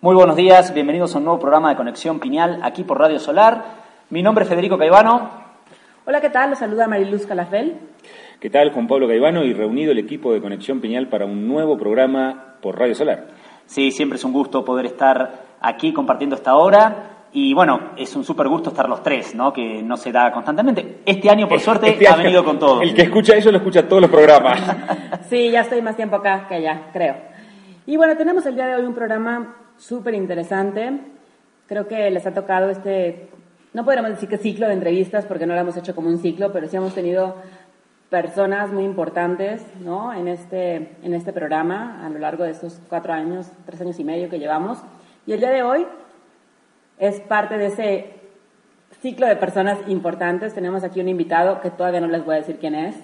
Muy buenos días, bienvenidos a un nuevo programa de Conexión Piñal aquí por Radio Solar. Mi nombre es Federico Caivano. Hola, ¿qué tal? Los saluda Mariluz Calafel. ¿Qué tal? Juan Pablo Caivano y reunido el equipo de Conexión Piñal para un nuevo programa por Radio Solar. Sí, siempre es un gusto poder estar aquí compartiendo esta hora. Y bueno, es un súper gusto estar los tres, ¿no? Que no se da constantemente. Este año, por suerte, Este ha venido con todo. El que escucha eso lo escucha todos los programas. Sí, ya estoy más tiempo acá que allá, creo. Y bueno, tenemos el día de hoy un programa súper interesante. Creo que les ha tocado este, no podríamos decir que ciclo de entrevistas porque no lo hemos hecho como un ciclo, pero sí hemos tenido personas muy importantes ¿no? en, este, en este programa a lo largo de estos cuatro años, tres años y medio que llevamos. Y el día de hoy es parte de ese ciclo de personas importantes. Tenemos aquí un invitado que todavía no les voy a decir quién es.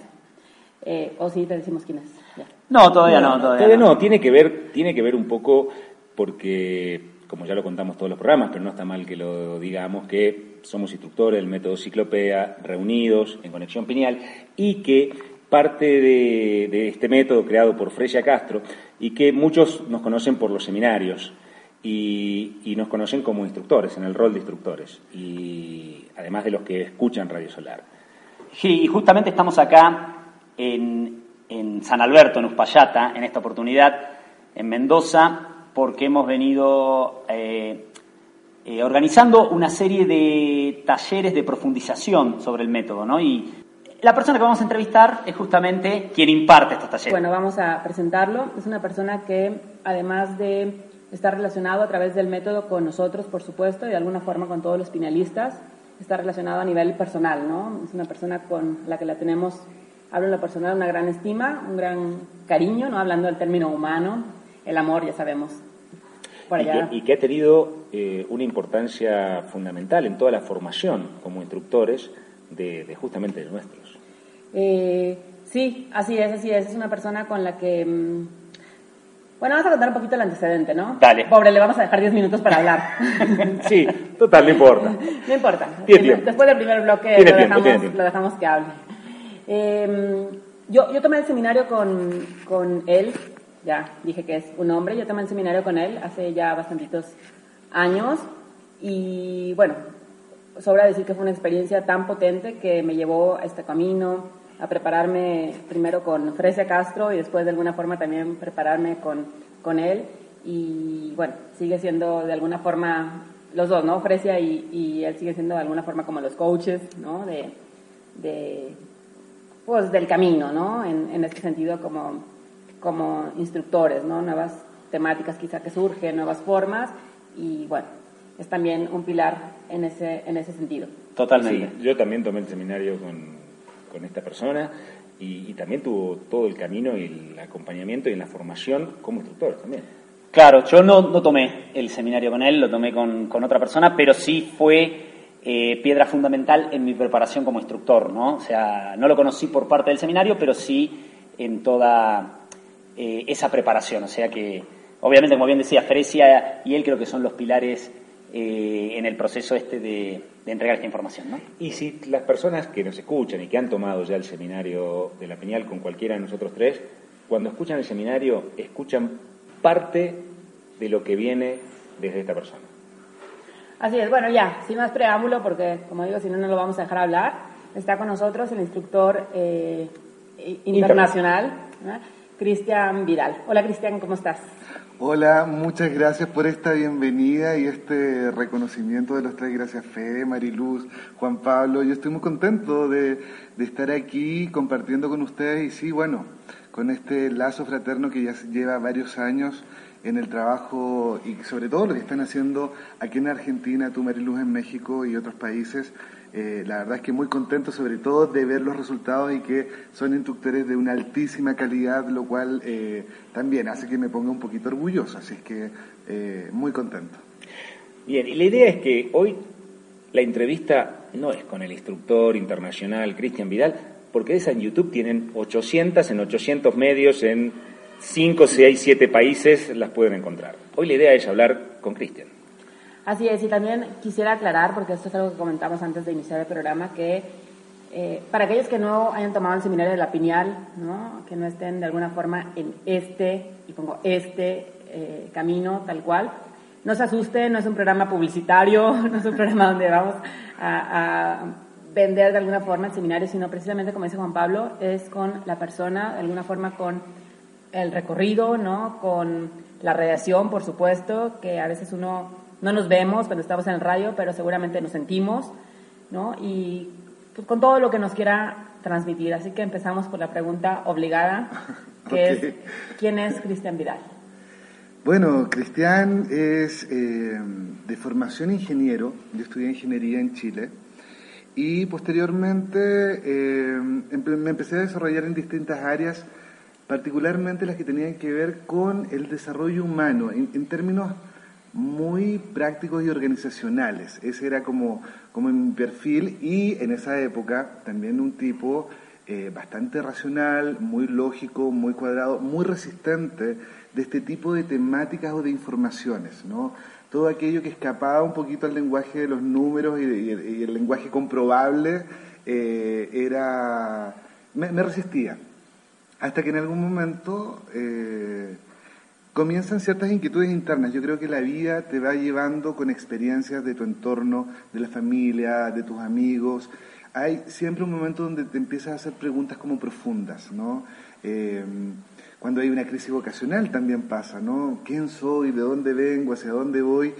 Eh, o sí, te decimos quién es. Ya. No, todavía no, todavía, Todavía no. no, tiene que ver, tiene que ver un poco porque, como ya lo contamos todos los programas, pero no está mal que lo digamos, que somos instructores del método Ciclopea, reunidos en Conexión Piñal, y que parte de, este método creado por Freya Castro, y que muchos nos conocen por los seminarios, y, y nos conocen como instructores, en el rol de instructores, y además de los que escuchan Radio Solar. Sí, y justamente estamos acá en, en San Alberto, en Uspallata, en esta oportunidad, en Mendoza, porque hemos venido eh, eh, organizando una serie de talleres de profundización sobre el método, ¿no? Y la persona que vamos a entrevistar es justamente quien imparte estos talleres. Bueno, vamos a presentarlo. Es una persona que, además de estar relacionado a través del método con nosotros, por supuesto, y de alguna forma con todos los pinalistas, está relacionado a nivel personal, ¿no? Es una persona con la que la tenemos, hablo en lo personal, una gran estima, un gran cariño, ¿no? Hablando del término humano, el amor, ya sabemos. Por y, que, y que ha tenido eh, una importancia fundamental en toda la formación como instructores de, de justamente de nuestros. Eh, sí, así es, así es. Es una persona con la que... mm, Bueno, vamos a contar un poquito el antecedente, ¿no? Dale. Pobre, le vamos a dejar 10 minutos para hablar. Sí, total, no importa. No importa. Tiene. Después del primer bloque lo, tiempo, dejamos, lo que hable. Eh, yo, yo tomé el seminario con, con él, ya dije que es un hombre, yo tomé el seminario con él hace ya bastantitos años y bueno, sobra decir que fue una experiencia tan potente que me llevó a este camino, a prepararme primero con Fresia Castro y después de alguna forma también prepararme con, con él y bueno, sigue siendo de alguna forma los dos, ¿no? Fresia y, y él sigue siendo de alguna forma como los coaches, ¿no? De, de pues del camino, ¿no? En, en este sentido como, como instructores, ¿no? Nuevas temáticas quizá que surgen, nuevas formas y bueno, es también un pilar en ese, en ese sentido. Totalmente. Sí, yo también tomé el seminario con, con esta persona y, y también tuvo todo el camino y el acompañamiento y la formación como instructor también. Claro, yo no, no tomé el seminario con él, lo tomé con, con otra persona, pero sí fue eh, piedra fundamental en mi preparación como instructor, ¿no? O sea, no lo conocí por parte del seminario, pero sí en toda eh, esa preparación. O sea que, obviamente, como bien decía, Fresia y él creo que son los pilares eh, en el proceso este de, de entregar esta información, ¿no? Y si las personas que nos escuchan y que han tomado ya el seminario de la Peñal con cualquiera de nosotros tres, cuando escuchan el seminario, escuchan parte de lo que viene desde esta persona. Así es, bueno, ya, sin más preámbulo, porque como digo, si no, no lo vamos a dejar hablar. Está con nosotros el instructor eh, internacional, ¿no? Cristian Vidal. Hola, Cristian, ¿cómo estás? Hola, muchas gracias por esta bienvenida y este reconocimiento de los tres. Gracias, Fede, Mariluz, Juan Pablo. Yo estoy muy contento de, de estar aquí compartiendo con ustedes y sí, bueno, con este lazo fraterno que ya lleva varios años en el trabajo y sobre todo lo que están haciendo aquí en Argentina, tú Mariluz en México y otros países. Eh, la verdad es que muy contento sobre todo de ver los resultados y que son instructores de una altísima calidad, lo cual eh, también hace que me ponga un poquito orgulloso, así es que eh, muy contento. Bien, y la idea es que hoy la entrevista no es con el instructor internacional Cristian Vidal, porque esa en YouTube tienen 800 en 800 medios en 5, 6, 7 países las pueden encontrar. Hoy la idea es hablar con Cristian. Así es, y también quisiera aclarar, porque esto es algo que comentamos antes de iniciar el programa, que eh, para aquellos que no hayan tomado el seminario de la Piñal, ¿no? que no estén de alguna forma en este, y pongo este eh, camino tal cual, no se asusten, no es un programa publicitario, no es un programa donde vamos a, vender de alguna forma el seminario, sino precisamente, como dice Juan Pablo, es con la persona, de alguna forma con el recorrido, ¿no? Con la radiación, por supuesto, que a veces uno no nos vemos cuando estamos en el radio, pero seguramente nos sentimos, ¿no? Y pues, con todo lo que nos quiera transmitir. Así que empezamos por la pregunta obligada, que es, ¿quién es Cristian Vidal? Bueno, Cristian es eh, de formación ingeniero, yo estudié ingeniería en Chile y posteriormente eh, me empecé a desarrollar en distintas áreas, particularmente las que tenían que ver con el desarrollo humano, en, términos muy prácticos y organizacionales. Ese era como, como mi perfil y en esa época también un tipo eh, bastante racional, muy lógico, muy cuadrado, muy resistente de este tipo de temáticas o de informaciones, ¿no? Todo aquello que escapaba un poquito al lenguaje de los números y, el lenguaje comprobable eh, era me, resistía. Hasta que en algún momento eh, comienzan ciertas inquietudes internas. Yo creo que la vida te va llevando con experiencias de tu entorno, de la familia, de tus amigos. Hay siempre un momento donde te empiezas a hacer preguntas como profundas, ¿no? Eh, cuando hay una crisis vocacional también pasa, ¿no? ¿Quién soy? ¿De dónde vengo? ¿Hacia dónde voy?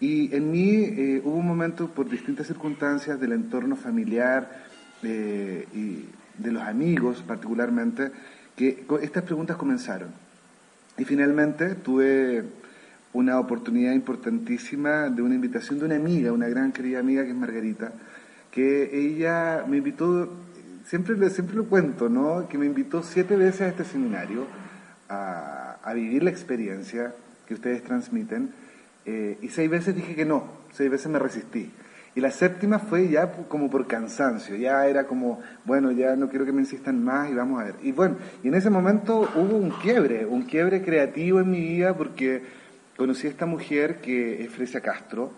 Y en mí eh, hubo un momento, por distintas circunstancias del entorno familiar eh, y de los amigos particularmente, que estas preguntas comenzaron. Y finalmente tuve una oportunidad importantísima de una invitación de una amiga, una gran querida amiga que es Margarita, que ella me invitó, siempre, siempre lo cuento, ¿no? Que me invitó siete veces a este seminario a, vivir la experiencia que ustedes transmiten. Eh, y seis veces dije que no, seis veces me resistí. Y la séptima fue ya como por cansancio, ya era como, bueno, ya no quiero que me insistan más y vamos a ver. Y bueno, y en ese momento hubo un quiebre, un quiebre creativo en mi vida porque conocí a esta mujer que es Fresia Castro,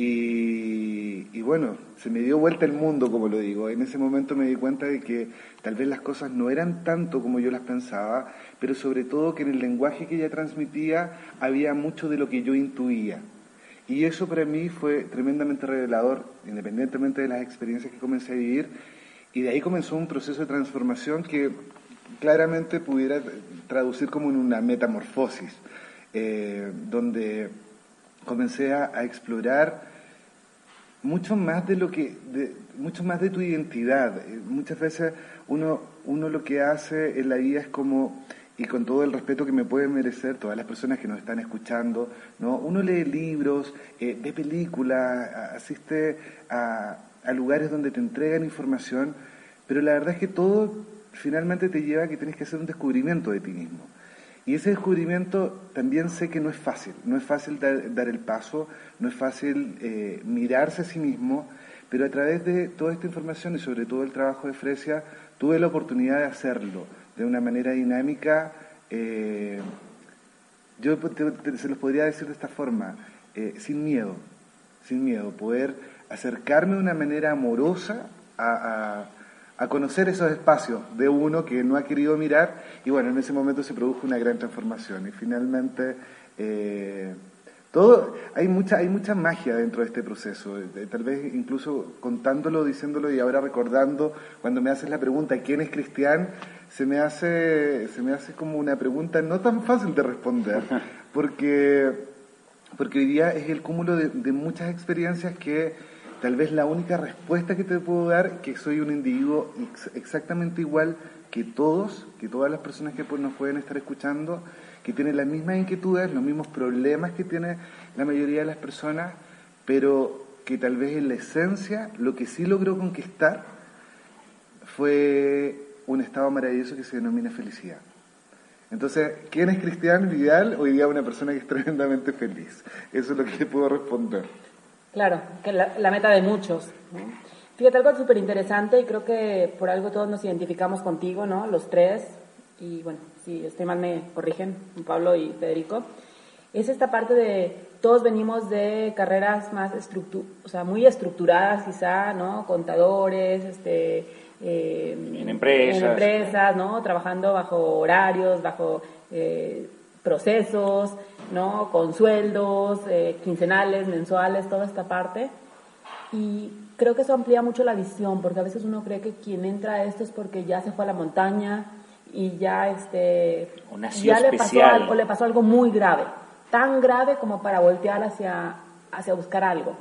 y, bueno, se me dio vuelta el mundo, como lo digo. En ese momento me di cuenta de que tal vez las cosas no eran tanto como yo las pensaba, pero sobre todo que en el lenguaje que ella transmitía había mucho de lo que yo intuía. Y eso para mí fue tremendamente revelador, independientemente de las experiencias que comencé a vivir. Y de ahí comenzó un proceso de transformación que claramente pudiera traducir como en una metamorfosis, eh, donde comencé a, explorar mucho más de lo que, mucho más de tu identidad. Eh, muchas veces uno, uno lo que hace en la vida es como, y con todo el respeto que me pueden merecer todas las personas que nos están escuchando, ¿no? Uno lee libros, eh, ve películas, asiste a, a lugares donde te entregan información, pero la verdad es que todo finalmente te lleva a que tienes que hacer un descubrimiento de ti mismo. Y ese descubrimiento también sé que no es fácil, no es fácil dar, el paso, no es fácil eh, mirarse a sí mismo, pero a través de toda esta información y sobre todo el trabajo de Fresia, tuve la oportunidad de hacerlo de una manera dinámica. Eh, yo se los podría decir de esta forma, eh, sin miedo, sin miedo, poder acercarme de una manera amorosa a a conocer esos espacios de uno que no ha querido mirar y bueno, en ese momento se produjo una gran transformación y finalmente eh, todo, hay mucha, hay mucha magia dentro de este proceso, tal vez incluso contándolo, diciéndolo y ahora recordando, cuando me haces la pregunta ¿quién es cristian? se me hace, se me hace como una pregunta no tan fácil de responder, porque, porque hoy día es el cúmulo de, de muchas experiencias que Tal vez la única respuesta que te puedo dar que soy un individuo exactamente igual que todos, que todas las personas que pues, nos pueden estar escuchando, que tienen las mismas inquietudes, los mismos problemas que tiene la mayoría de las personas, pero que tal vez en la esencia lo que sí logró conquistar fue un estado maravilloso que se denomina felicidad. Entonces, ¿quién es Cristian Vidal? Hoy día una persona que es tremendamente feliz. Eso es lo que te puedo responder. Claro, que la, la meta de muchos. Fíjate, algo súper interesante y creo que por algo todos nos identificamos contigo, ¿no? Los tres, y bueno, si estoy mal me corrigen, Pablo y Federico, es esta parte de todos venimos de carreras más estructu o sea, muy estructuradas quizá, ¿no? Contadores, este... Eh, en empresas. En empresas, ¿no? Trabajando bajo horarios, bajo eh, procesos, ¿no? Con sueldos, eh, quincenales, mensuales, toda esta parte. Y creo que eso amplía mucho la visión, porque a veces uno cree que quien entra a esto es porque ya se fue a la montaña y ya, este, ya le pasó algo, le pasó algo muy grave, tan grave como para voltear hacia, hacia buscar algo.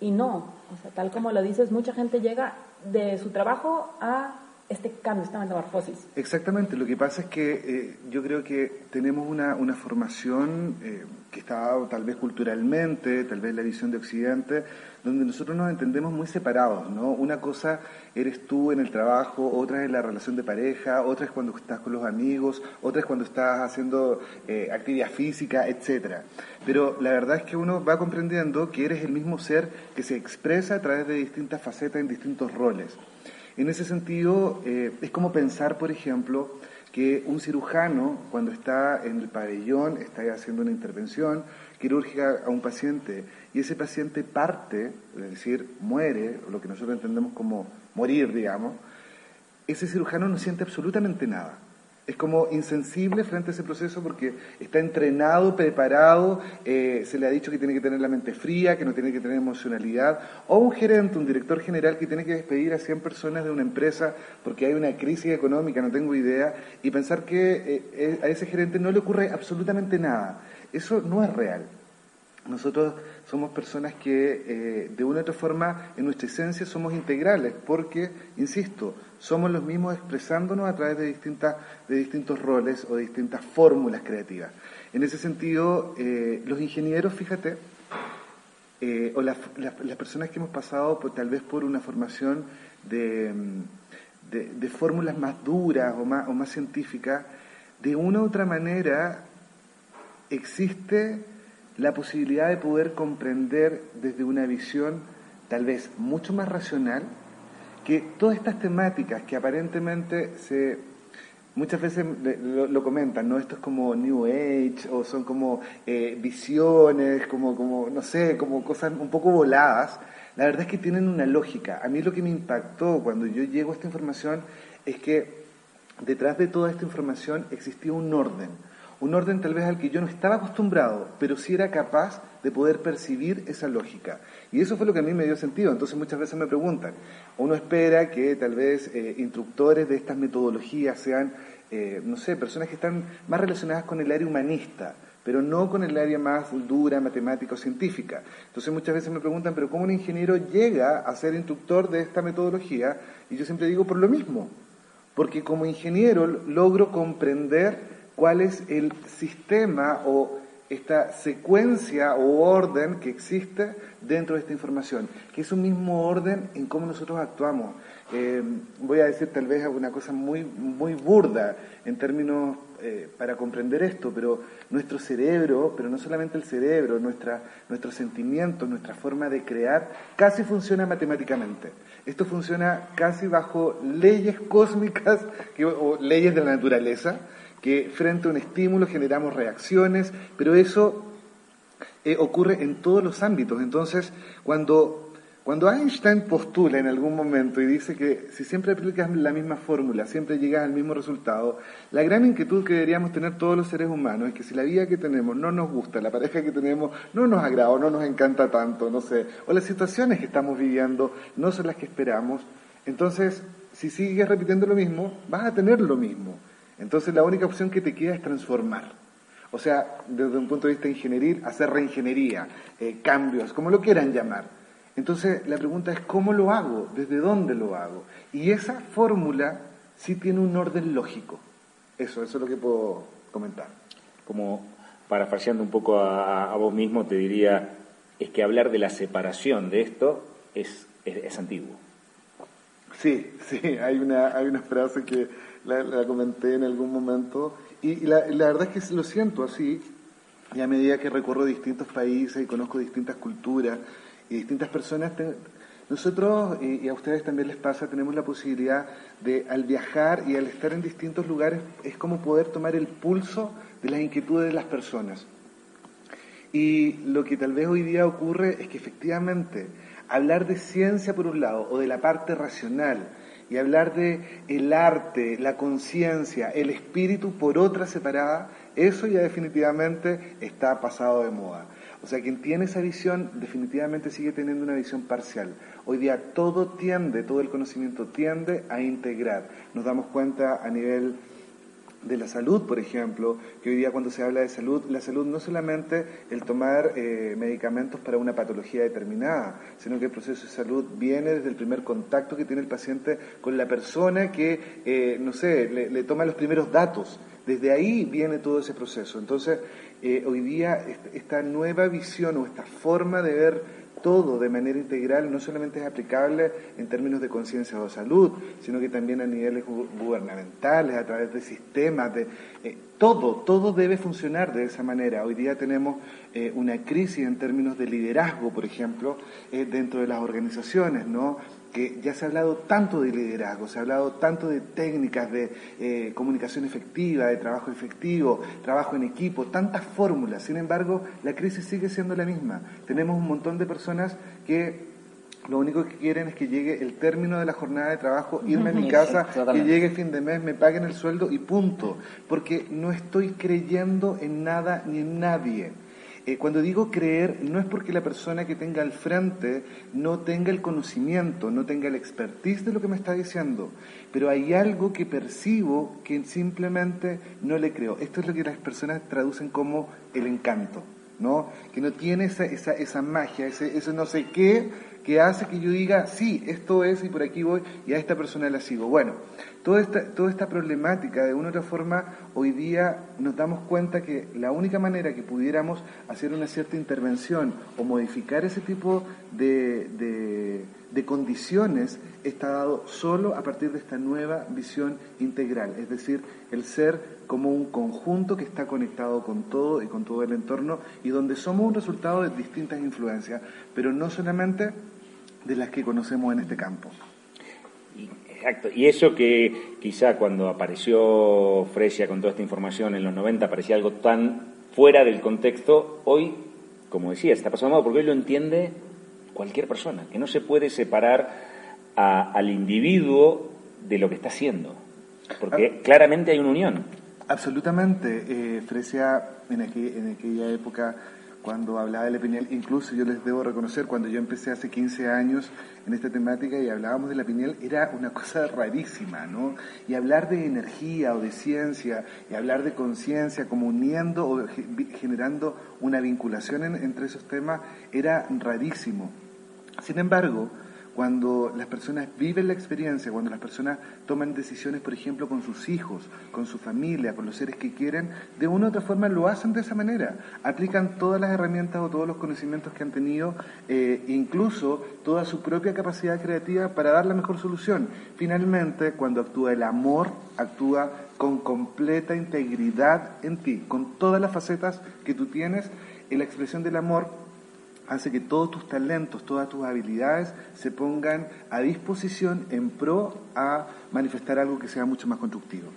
Y no, o sea, tal como lo dices, mucha gente llega de su trabajo a este cambio, esta metamorfosis. Exactamente, lo que pasa es que eh, yo creo que tenemos una, una formación eh, que está tal vez culturalmente, tal vez la visión de Occidente, donde nosotros nos entendemos muy separados, ¿no? Una cosa eres tú en el trabajo, otra es la relación de pareja, otra es cuando estás con los amigos, otra es cuando estás haciendo eh, actividad física, etcétera. Pero la verdad es que uno va comprendiendo que eres el mismo ser que se expresa a través de distintas facetas en distintos roles. En ese sentido, eh, es como pensar, por ejemplo, que un cirujano, cuando está en el pabellón, está haciendo una intervención quirúrgica a un paciente y ese paciente parte, es decir, muere, lo que nosotros entendemos como morir, digamos, ese cirujano no siente absolutamente nada es como insensible frente a ese proceso porque está entrenado, preparado, eh, se le ha dicho que tiene que tener la mente fría, que no tiene que tener emocionalidad, o un gerente, un director general que tiene que despedir a 100 personas de una empresa porque hay una crisis económica, no tengo idea, y pensar que eh, eh, a ese gerente no le ocurre absolutamente nada. Eso no es real. Nosotros somos personas que eh, de una u otra forma en nuestra esencia somos integrales porque, insisto, somos los mismos expresándonos a través de, distintas, de distintos roles o de distintas fórmulas creativas. En ese sentido, eh, los ingenieros, fíjate, eh, o las, personas que hemos pasado tal vez por una formación de, de fórmulas más duras o más, o más científicas, de una u otra manera existe la posibilidad de poder comprender desde una visión tal vez mucho más racional que todas estas temáticas que aparentemente se muchas veces lo, comentan, ¿no? Esto es como New Age o son como eh, visiones, como, como, no sé, como cosas un poco voladas. La verdad es que tienen una lógica. A mí lo que me impactó cuando yo llego a esta información es que detrás de toda esta información existía un orden un orden tal vez al que yo no estaba acostumbrado, pero sí era capaz de poder percibir esa lógica. Y eso fue lo que a mí me dio sentido. Entonces muchas veces me preguntan, uno espera que tal vez eh, instructores de estas metodologías sean, eh, no sé, personas que están más relacionadas con el área humanista, pero no con el área más dura, matemática o científica. Entonces muchas veces me preguntan, pero ¿cómo un ingeniero llega a ser instructor de esta metodología? Y yo siempre digo por lo mismo, porque como ingeniero logro comprender cuál es el sistema o esta secuencia o orden que existe dentro de esta información, que es un mismo orden en cómo nosotros actuamos. Eh, voy a decir tal vez una cosa muy, muy burda en términos eh, para comprender esto, pero nuestro cerebro, pero no solamente el cerebro, nuestra, nuestros sentimientos, nuestra forma de crear, casi funciona matemáticamente. Esto funciona casi bajo leyes cósmicas o leyes de la naturaleza que frente a un estímulo generamos reacciones, pero eso eh, ocurre en todos los ámbitos. Entonces, cuando, cuando Einstein postula en algún momento y dice que si siempre aplicas la misma fórmula, siempre llegas al mismo resultado, la gran inquietud que deberíamos tener todos los seres humanos es que si la vida que tenemos no nos gusta, la pareja que tenemos no nos agrada o no nos encanta tanto, no sé, o las situaciones que estamos viviendo no son las que esperamos, entonces, si sigues repitiendo lo mismo, vas a tener lo mismo. Entonces la única opción que te queda es transformar. O sea, desde un punto de vista ingenieril, hacer reingeniería, eh, cambios, como lo quieran llamar. Entonces la pregunta es, ¿cómo lo hago? ¿Desde dónde lo hago? Y esa fórmula sí tiene un orden lógico. Eso, eso es lo que puedo comentar. Como parafraseando un poco a, vos mismo, te diría, es que hablar de la separación de esto es, es antiguo. Sí, sí, hay una, hay una frase que la, comenté en algún momento, y, la, verdad es que lo siento así, y a medida que recorro distintos países y conozco distintas culturas y distintas personas, nosotros, y, a ustedes también les pasa, tenemos la posibilidad de al viajar y al estar en distintos lugares, es como poder tomar el pulso de las inquietudes de las personas. Y lo que tal vez hoy día ocurre es que efectivamente hablar de ciencia por un lado o de la parte racional, y hablar de el arte, la conciencia, el espíritu por otra separada, Eso ya definitivamente está pasado de moda. O sea, quien tiene esa visión definitivamente sigue teniendo una visión parcial. Hoy día todo tiende, todo el conocimiento tiende a integrar. Nos damos cuenta a nivel de la salud, por ejemplo, que hoy día cuando se habla de salud, la salud no solamente el tomar eh, medicamentos para una patología determinada, sino que el proceso de salud viene desde el primer contacto que tiene el paciente con la persona que, eh, no sé, le, toma los primeros datos. Desde ahí viene todo ese proceso. Entonces, eh, hoy día esta nueva visión o esta forma de ver todo de manera integral no solamente es aplicable en términos de conciencia o salud, sino que también a niveles gubernamentales, a través de sistemas, de eh, todo, todo debe funcionar de esa manera. Hoy día tenemos eh, una crisis en términos de liderazgo, por ejemplo, eh, dentro de las organizaciones, ¿no? Que ya se ha hablado tanto de liderazgo, se ha hablado tanto de técnicas de eh, comunicación efectiva, de trabajo efectivo, trabajo en equipo, tantas fórmulas. Sin embargo, la crisis sigue siendo la misma. Tenemos un montón de personas que lo único que quieren es que llegue el término de la jornada de trabajo, irme a mi casa, que llegue el fin de mes, me paguen el sueldo y punto. Porque no estoy creyendo en nada ni en nadie. Eh, cuando digo creer, no es porque la persona que tenga al frente no tenga el conocimiento, no tenga el expertise de lo que me está diciendo, pero hay algo que percibo que simplemente no le creo. Esto es lo que las personas traducen como el encanto, ¿no? Que no tiene esa, esa, esa magia, ese, ese no sé qué que hace que yo diga, sí, esto es y por aquí voy y a esta persona la sigo. Bueno, toda esta, toda esta problemática, de una u otra forma, hoy día nos damos cuenta que la única manera que pudiéramos hacer una cierta intervención o modificar ese tipo de, de, de condiciones está dado solo a partir de esta nueva visión integral, es decir, el ser como un conjunto que está conectado con todo y con todo el entorno y donde somos un resultado de distintas influencias, pero no solamente de las que conocemos en este campo. Exacto, y eso que quizá cuando apareció Fresia con toda esta información en los 90 parecía algo tan fuera del contexto, hoy, como decía, está pasando porque hoy lo entiende cualquier persona, que no se puede separar al individuo de lo que está haciendo, porque ah. claramente hay una unión. Absolutamente. Eh, Fresia en, en aquella época cuando hablaba de la pineal, incluso yo les debo reconocer, cuando yo empecé hace 15 años en esta temática y hablábamos de la pineal, era una cosa rarísima, ¿no? Y hablar de energía o de ciencia, y hablar de conciencia, como uniendo o generando una vinculación entre esos temas, era rarísimo. Sin embargo, cuando las personas viven la experiencia, cuando las personas toman decisiones, por ejemplo, con sus hijos, con su familia, con los seres que quieren, de una u otra forma lo hacen de esa manera. Aplican todas las herramientas o todos los conocimientos que han tenido, eh, incluso toda su propia capacidad creativa para dar la mejor solución. Finalmente, cuando actúa el amor, actúa con completa integridad en ti, con todas las facetas que tú tienes, en la expresión del amor hace que todos tus talentos, todas tus habilidades se pongan a disposición en pro a manifestar algo que sea mucho más constructivo.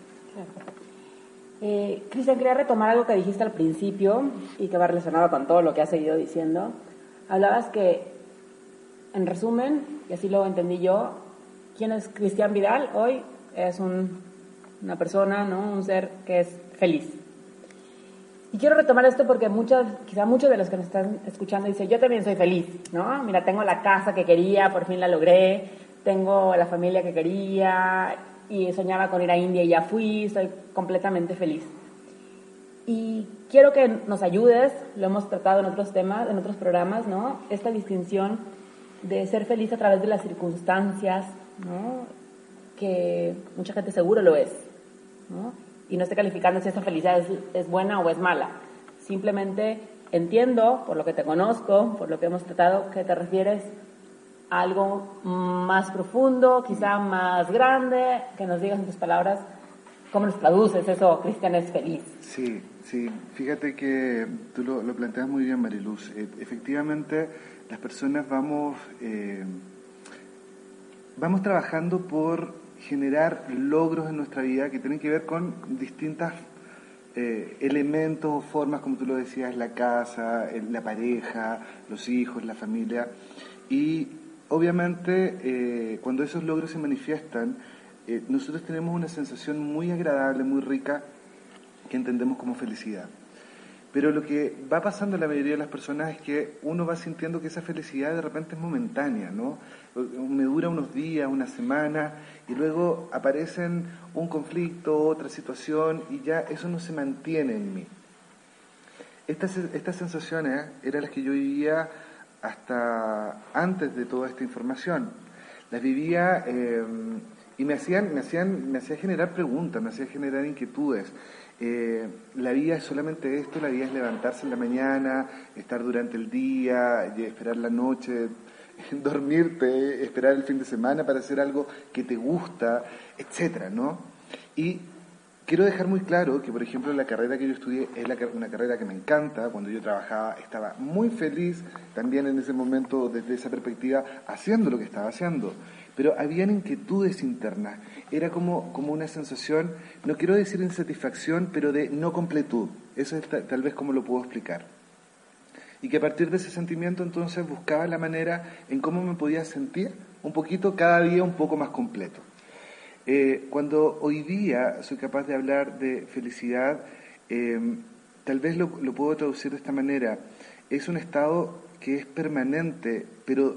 Eh, Cristian, quería retomar algo que dijiste al principio y que va relacionado con todo lo que has seguido diciendo. Hablabas que, en resumen, y así lo entendí yo, ¿quién es Cristian Vidal? Hoy es una persona, ¿no? un ser que es feliz. Y quiero retomar esto porque muchos, quizá muchos de los que nos están escuchando dicen, yo también soy feliz, ¿no? Mira, tengo la casa que quería, por fin la logré, tengo la familia que quería y soñaba con ir a India y ya fui, estoy completamente feliz. Y quiero que nos ayudes, lo hemos tratado en otros temas, en otros programas, ¿no? Esta distinción de ser feliz a través de las circunstancias, ¿no? Que mucha gente seguro lo es, ¿no? Y no esté calificando si esa felicidad es, buena o es mala. Simplemente entiendo, por lo que te conozco, por lo que hemos tratado, que te refieres a algo más profundo, quizá más grande, que nos digas en tus palabras cómo nos traduces eso, Cristian es feliz. Sí, sí, fíjate que tú lo, planteas muy bien, Mariluz. Eh, efectivamente, las personas vamos, eh, vamos trabajando por generar logros en nuestra vida que tienen que ver con distintos eh, elementos o formas, como tú lo decías, la casa, la pareja, los hijos, la familia. Y obviamente eh, cuando esos logros se manifiestan, eh, nosotros tenemos una sensación muy agradable, muy rica, que entendemos como felicidad. Pero lo que va pasando en la mayoría de las personas es que uno va sintiendo que esa felicidad de repente es momentánea, ¿no? Me dura unos días, una semana, y luego aparecen un conflicto, otra situación, y ya eso no se mantiene en mí. Estas, estas sensaciones eran las que yo vivía hasta antes de toda esta información. Las vivía eh, y me hacían, me hacían, me hacía generar preguntas, me hacía generar inquietudes. Eh, la vida es solamente esto, la vida es levantarse en la mañana, estar durante el día, esperar la noche, dormirte, esperar el fin de semana para hacer algo que te gusta, etcétera, ¿no? Y quiero dejar muy claro que, por ejemplo, la carrera que yo estudié es una carrera que me encanta. Cuando yo trabajaba estaba muy feliz también en ese momento, desde esa perspectiva, haciendo lo que estaba haciendo pero habían inquietudes internas. Era como, como una sensación, no quiero decir insatisfacción, pero de no completud. Eso es tal vez como lo puedo explicar. Y que a partir de ese sentimiento entonces buscaba la manera en cómo me podía sentir un poquito, cada día un poco más completo. Eh, cuando hoy día soy capaz de hablar de felicidad, eh, tal vez lo, puedo traducir de esta manera. Es un estado que es permanente, pero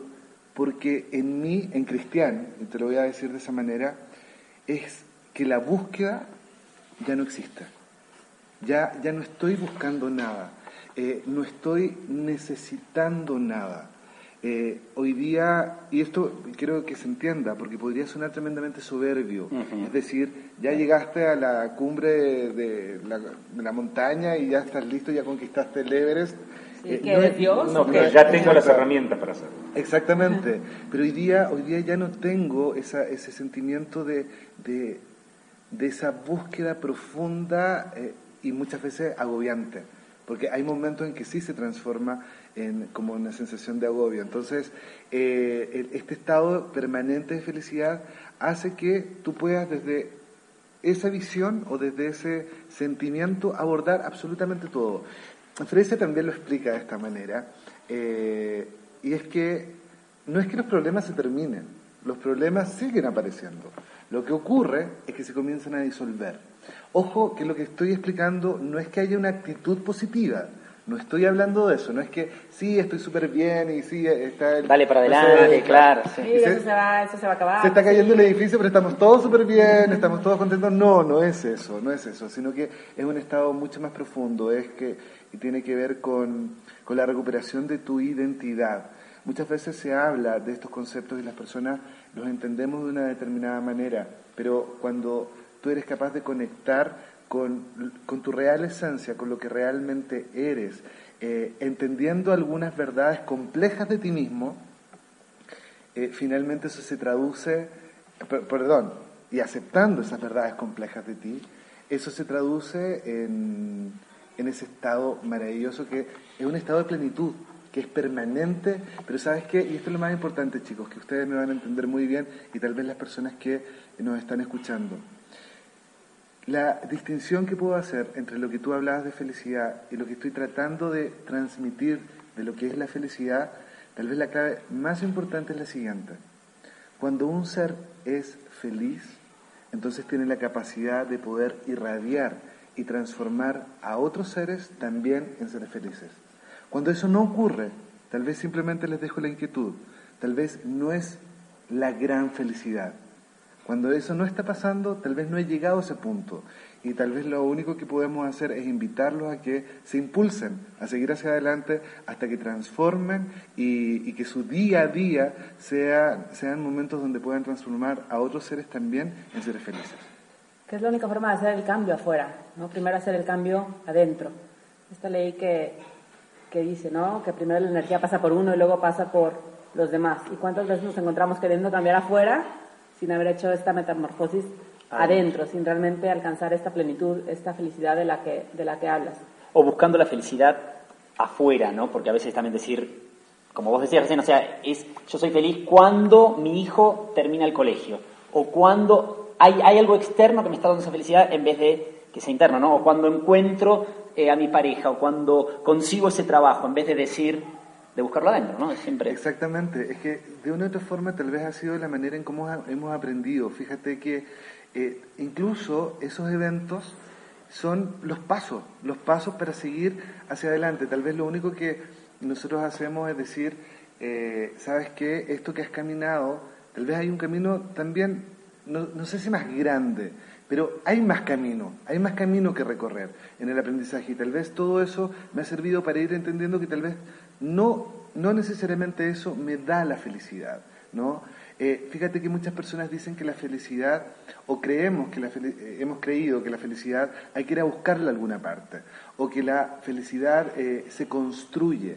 porque en mí, en cristiano, y te lo voy a decir de esa manera, es que la búsqueda ya no existe. Ya, ya no estoy buscando nada, eh, no estoy necesitando nada. Eh, hoy día, y esto quiero que se entienda, porque podría sonar tremendamente soberbio, es decir, ya llegaste a la cumbre de la, de la montaña y ya estás listo, ya conquistaste el Everest, eh, que no, Dios. No, que ya tengo las herramientas para hacerlo. Exactamente. Pero hoy día, hoy día ya no tengo esa, ese sentimiento de, de, esa búsqueda profunda eh, y muchas veces agobiante. Porque hay momentos en que sí se transforma en como una sensación de agobio. Entonces, eh, este estado permanente de felicidad hace que tú puedas desde esa visión o desde ese sentimiento abordar absolutamente todo. Freire también lo explica de esta manera, eh, y es que no es que los problemas se terminen, los problemas siguen apareciendo. Lo que ocurre es que se comienzan a disolver. Ojo que lo que estoy explicando no es que haya una actitud positiva, no estoy hablando de eso, no es que sí, estoy súper bien y sí, está el... Dale para adelante, claro. Sí. eso, se va, eso se va a acabar. Se está cayendo el edificio, pero estamos todos súper bien, estamos todos contentos. No, no es eso, no es eso, sino que es un estado mucho más profundo, es que y tiene que ver con, con la recuperación de tu identidad. Muchas veces se habla de estos conceptos y las personas los entendemos de una determinada manera, pero cuando eres capaz de conectar con, con tu real esencia, con lo que realmente eres, eh, entendiendo algunas verdades complejas de ti mismo, eh, finalmente eso se traduce, perdón, y aceptando esas verdades complejas de ti, eso se traduce en, en ese estado maravilloso que es un estado de plenitud, que es permanente, pero ¿sabes qué? Y esto es lo más importante, chicos, que ustedes me van a entender muy bien y tal vez las personas que nos están escuchando. La distinción que puedo hacer entre lo que tú hablabas de felicidad y lo que estoy tratando de transmitir de lo que es la felicidad, tal vez la clave más importante es la siguiente. Cuando un ser es feliz, entonces tiene la capacidad de poder irradiar y transformar a otros seres también en seres felices. Cuando eso no ocurre, tal vez simplemente les dejo la inquietud, tal vez no es la gran felicidad. Cuando eso no está pasando, tal vez no he llegado a ese punto. Y tal vez lo único que podemos hacer es invitarlos a que se impulsen, a seguir hacia adelante hasta que transformen y, que su día a día sea, sean momentos donde puedan transformar a otros seres también en seres felices que es la única forma de hacer el cambio afuera, ¿no? Primero hacer el cambio adentro. Esta ley que, que dice, ¿no? Que primero la energía pasa por uno y luego pasa por los demás. ¿Y cuántas veces nos encontramos queriendo cambiar afuera sin haber hecho esta metamorfosis adentro, sin realmente alcanzar esta plenitud, esta felicidad de la que, de la que hablas? O buscando la felicidad afuera, ¿no? Porque a veces también decir, como vos decías recién, o sea, es yo soy feliz cuando mi hijo termina el colegio o cuando hay, hay algo externo que me está dando esa felicidad en vez de que sea interno, ¿no? O cuando encuentro eh, a mi pareja o cuando consigo ese trabajo, en vez de decir, de buscarlo adentro, ¿no? Siempre. Exactamente, es que de una u otra forma tal vez ha sido la manera en cómo hemos aprendido. Fíjate que eh, incluso esos eventos son los pasos, los pasos para seguir hacia adelante. Tal vez lo único que nosotros hacemos es decir, eh, ¿sabes qué? Esto que has caminado, tal vez hay un camino también, no, no sé si más grande, pero hay más camino, hay más camino que recorrer en el aprendizaje y tal vez todo eso me ha servido para ir entendiendo que tal vez no, no necesariamente eso me da la felicidad, ¿no? Eh, fíjate que muchas personas dicen que la felicidad, o creemos que la eh, hemos creído que la felicidad hay que ir a buscarla alguna parte, o que la felicidad eh, se construye.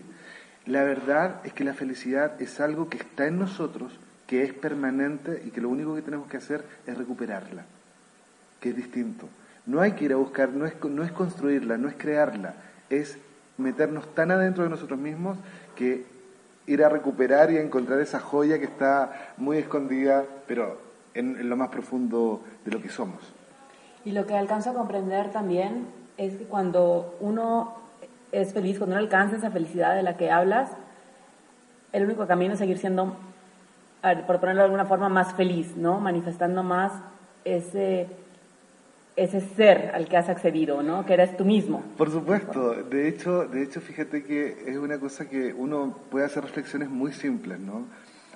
La verdad es que la felicidad es algo que está en nosotros, que es permanente y que lo único que tenemos que hacer es recuperarla, que es distinto. No hay que ir a buscar, no es, no es construirla, no es crearla, es meternos tan adentro de nosotros mismos que ir a recuperar y a encontrar esa joya que está muy escondida, pero en, lo más profundo de lo que somos. Y lo que alcanzo a comprender también es que cuando uno es feliz, cuando uno alcanza esa felicidad de la que hablas, el único camino es seguir siendo, por ponerlo de alguna forma, más feliz, ¿no? Manifestando más ese ese ser al que has accedido, ¿no? Que eres tú mismo. Por supuesto. De hecho, de hecho, fíjate que es una cosa que uno puede hacer reflexiones muy simples, ¿no?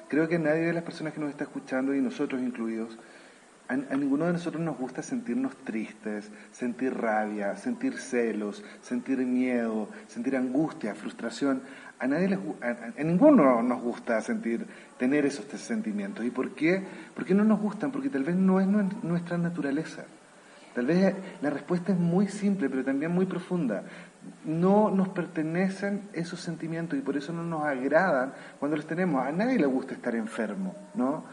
Creo que nadie de las personas que nos está escuchando, y nosotros incluidos, a, ninguno de nosotros nos gusta sentirnos tristes, sentir rabia, sentir celos, sentir miedo, sentir angustia, frustración. A nadie les, a, ninguno nos gusta sentir, tener esos sentimientos. ¿Y por qué? Porque no nos gustan, porque tal vez no es nuestra naturaleza. Tal vez la respuesta es muy simple, pero también muy profunda. No nos pertenecen esos sentimientos y por eso no nos agradan cuando los tenemos. A nadie le gusta estar enfermo, ¿no?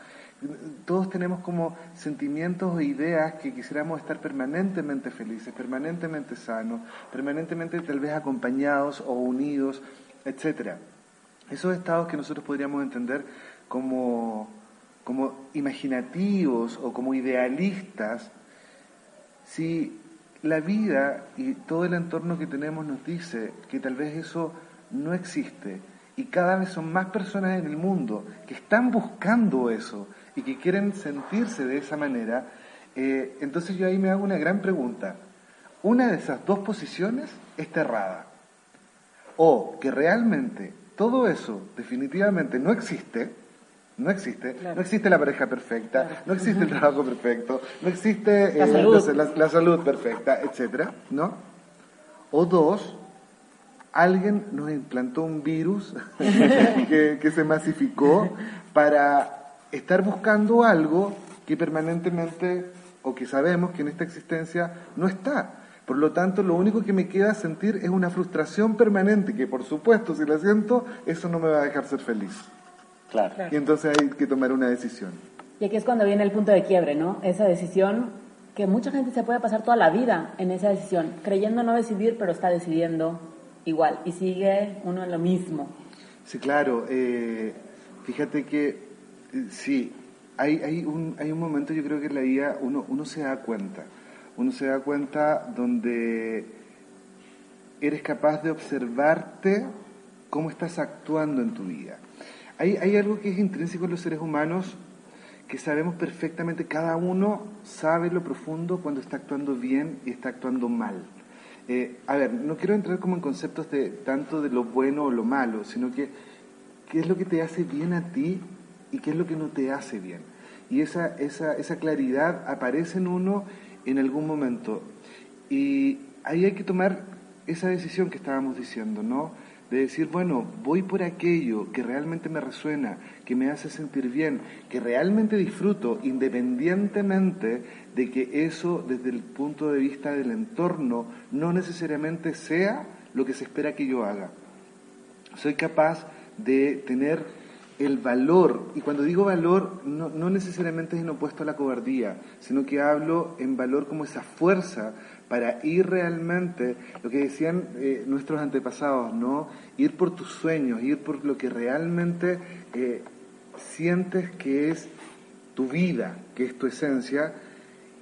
Todos tenemos como sentimientos o ideas que quisiéramos estar permanentemente felices, permanentemente sanos, permanentemente tal vez acompañados o unidos, etcétera. Esos estados que nosotros podríamos entender como, como imaginativos o como idealistas, si la vida y todo el entorno que tenemos nos dice que tal vez eso no existe y cada vez son más personas en el mundo que están buscando eso y que quieren sentirse de esa manera, eh, entonces yo ahí me hago una gran pregunta. Una de esas dos posiciones está errada. O que realmente todo eso definitivamente no existe, no existe. No existe la pareja perfecta, no existe el trabajo perfecto, no existe la, eh, salud. perfecta, etcétera, ¿no? O dos, alguien nos implantó un virus que, que se masificó para estar buscando algo que permanentemente, o que sabemos que en esta existencia no está. Por lo tanto, lo único que me queda sentir es una frustración permanente, que por supuesto, si la siento, eso no me va a dejar ser feliz. Y entonces hay que tomar una decisión. Y aquí es cuando viene el punto de quiebre, ¿no? Esa decisión que mucha gente se puede pasar toda la vida en esa decisión, creyendo no decidir, pero está decidiendo igual y sigue uno en lo mismo. Sí, claro. Eh, fíjate que eh, sí, hay, hay, un, hay un momento, yo creo que en la vida uno, uno se da cuenta. Uno se da cuenta donde eres capaz de observarte cómo estás actuando en tu vida. Hay, algo que es intrínseco en los seres humanos que sabemos perfectamente, cada uno sabe lo profundo cuando está actuando bien y está actuando mal. Eh, a ver, no quiero entrar como en conceptos de tanto de lo bueno o lo malo, sino que qué es lo que te hace bien a ti y qué es lo que no te hace bien. Y esa, esa, esa claridad aparece en uno en algún momento. Y ahí hay que tomar esa decisión que estábamos diciendo, ¿no? De decir, bueno, voy por aquello que realmente me resuena, que me hace sentir bien, que realmente disfruto, independientemente de que eso desde el punto de vista del entorno no necesariamente sea lo que se espera que yo haga. Soy capaz de tener el valor, y cuando digo valor no, no necesariamente es en opuesto a la cobardía, sino que hablo en valor como esa fuerza para ir realmente, lo que decían eh, nuestros antepasados, ¿no? Ir por tus sueños, ir por lo que realmente eh, sientes que es tu vida, que es tu esencia.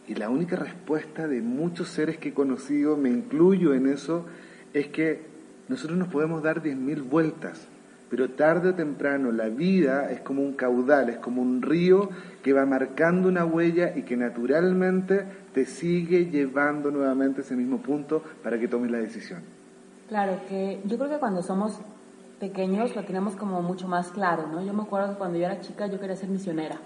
Y la única respuesta de muchos seres que he conocido, me incluyo en eso, es que nosotros nos podemos dar diez mil vueltas, pero tarde o temprano la vida es como un caudal, es como un río que va marcando una huella y que naturalmente te sigue llevando nuevamente a ese mismo punto para que tomes la decisión. Claro, que yo creo que cuando somos pequeños lo tenemos como mucho más claro, ¿no? Yo me acuerdo que cuando yo era chica yo quería ser misionera,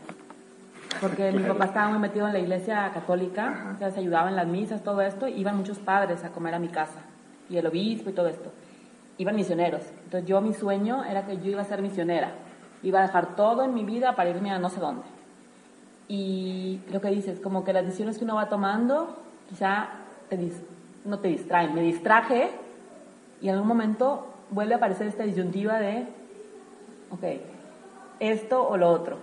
porque mi papá estaba muy metido en la iglesia católica, o sea, se ayudaba en las misas, todo esto, iban muchos padres a comer a mi casa, y el obispo y todo esto, iban misioneros. Entonces yo mi sueño era que yo iba a ser misionera, iba a dejar todo en mi vida para irme a no sé dónde. Y lo que dices, como que las decisiones que uno va tomando, quizá te no te distraen. Me distraje y en algún momento vuelve a aparecer esta disyuntiva de, ok, esto o lo otro.